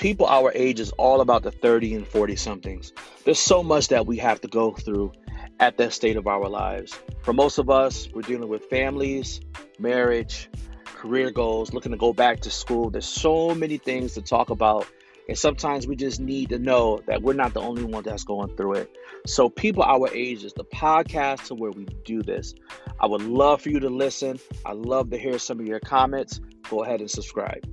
people our age is all about the 30 and 40 somethings. There's so much that we have to go through at that state of our lives. For most of us, we're dealing with families, marriage, career goals, looking to go back to school. There's so many things to talk about. And sometimes we just need to know that we're not the only one that's going through it. So, people our age is the podcast to where we do this. I would love for you to listen. I love to hear some of your comments. Go ahead and subscribe.